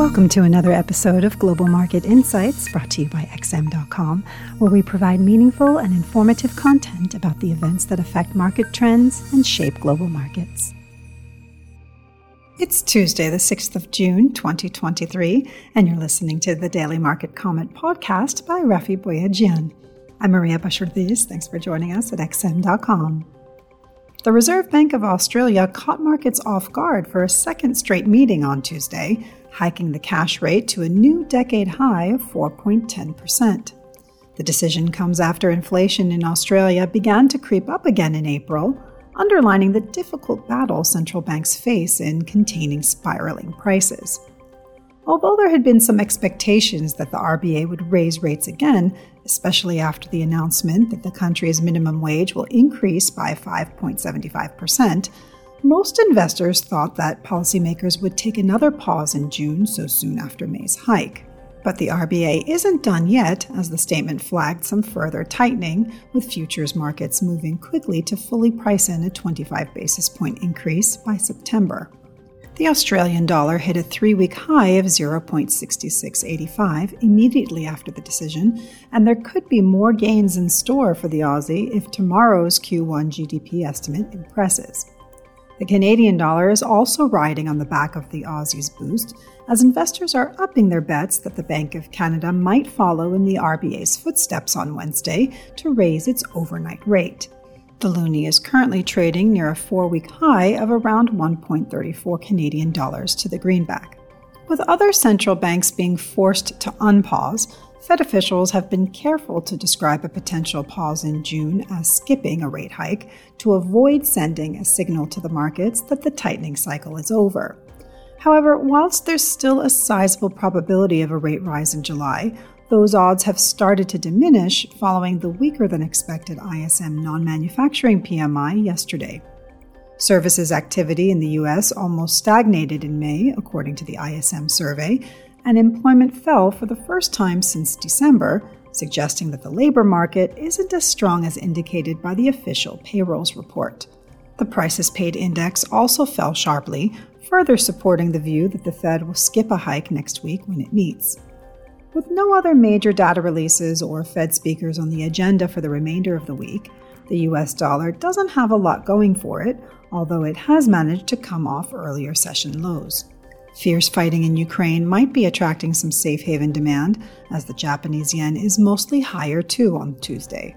Welcome to another episode of Global Market Insights brought to you by XM.com, where we provide meaningful and informative content about the events that affect market trends and shape global markets. It's Tuesday, the 6th of June, 2023, and you're listening to the Daily Market Comment podcast by Raffi Boyadjian. I'm Maria Bashardis. Thanks for joining us at XM.com. The Reserve Bank of Australia caught markets off guard for a second straight meeting on Tuesday, hiking the cash rate to a new decade high of 4.10%. The decision comes after inflation in Australia began to creep up again in April, underlining the difficult battle central banks face in containing spiraling prices. Although there had been some expectations that the RBA would raise rates again, especially after the announcement that the country's minimum wage will increase by 5.75%, most investors thought that policymakers would take another pause in June so soon after May's hike. But the RBA isn't done yet, as the statement flagged some further tightening, with futures markets moving quickly to fully price in a 25 basis point increase by September. The Australian dollar hit a three week high of 0.6685 immediately after the decision, and there could be more gains in store for the Aussie if tomorrow's Q1 GDP estimate impresses. The Canadian dollar is also riding on the back of the Aussie's boost, as investors are upping their bets that the Bank of Canada might follow in the RBA's footsteps on Wednesday to raise its overnight rate. The loonie is currently trading near a four week high of around 1.34 Canadian dollars to the greenback. With other central banks being forced to unpause, Fed officials have been careful to describe a potential pause in June as skipping a rate hike to avoid sending a signal to the markets that the tightening cycle is over. However, whilst there's still a sizable probability of a rate rise in July, those odds have started to diminish following the weaker than expected ISM non manufacturing PMI yesterday. Services activity in the US almost stagnated in May, according to the ISM survey, and employment fell for the first time since December, suggesting that the labor market isn't as strong as indicated by the official payrolls report. The prices paid index also fell sharply, further supporting the view that the Fed will skip a hike next week when it meets. With no other major data releases or Fed speakers on the agenda for the remainder of the week, the US dollar doesn't have a lot going for it, although it has managed to come off earlier session lows. Fierce fighting in Ukraine might be attracting some safe haven demand, as the Japanese yen is mostly higher too on Tuesday.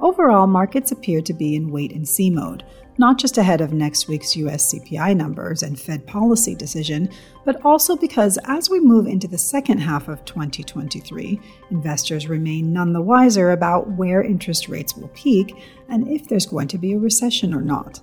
Overall, markets appear to be in wait and see mode, not just ahead of next week's US CPI numbers and Fed policy decision, but also because as we move into the second half of 2023, investors remain none the wiser about where interest rates will peak and if there's going to be a recession or not.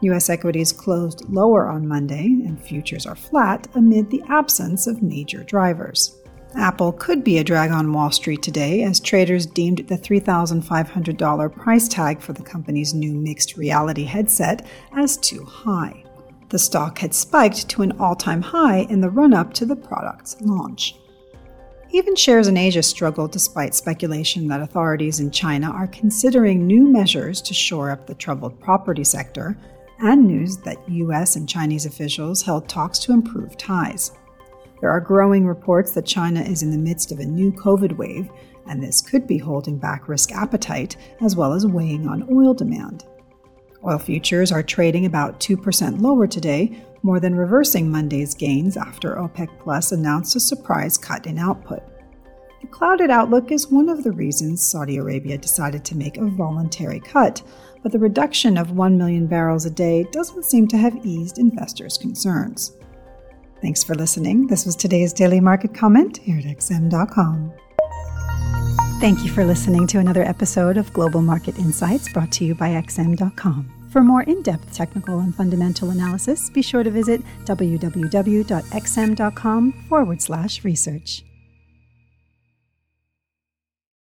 U.S. equities closed lower on Monday, and futures are flat amid the absence of major drivers. Apple could be a drag on Wall Street today as traders deemed the $3,500 price tag for the company's new mixed reality headset as too high. The stock had spiked to an all time high in the run up to the product's launch. Even shares in Asia struggled despite speculation that authorities in China are considering new measures to shore up the troubled property sector and news that US and Chinese officials held talks to improve ties. There are growing reports that China is in the midst of a new COVID wave, and this could be holding back risk appetite as well as weighing on oil demand. Oil futures are trading about 2% lower today, more than reversing Monday's gains after OPEC Plus announced a surprise cut in output. The clouded outlook is one of the reasons Saudi Arabia decided to make a voluntary cut, but the reduction of 1 million barrels a day doesn't seem to have eased investors' concerns. Thanks for listening. This was today's Daily Market Comment here at XM.com. Thank you for listening to another episode of Global Market Insights brought to you by XM.com. For more in depth technical and fundamental analysis, be sure to visit www.xm.com forward slash research.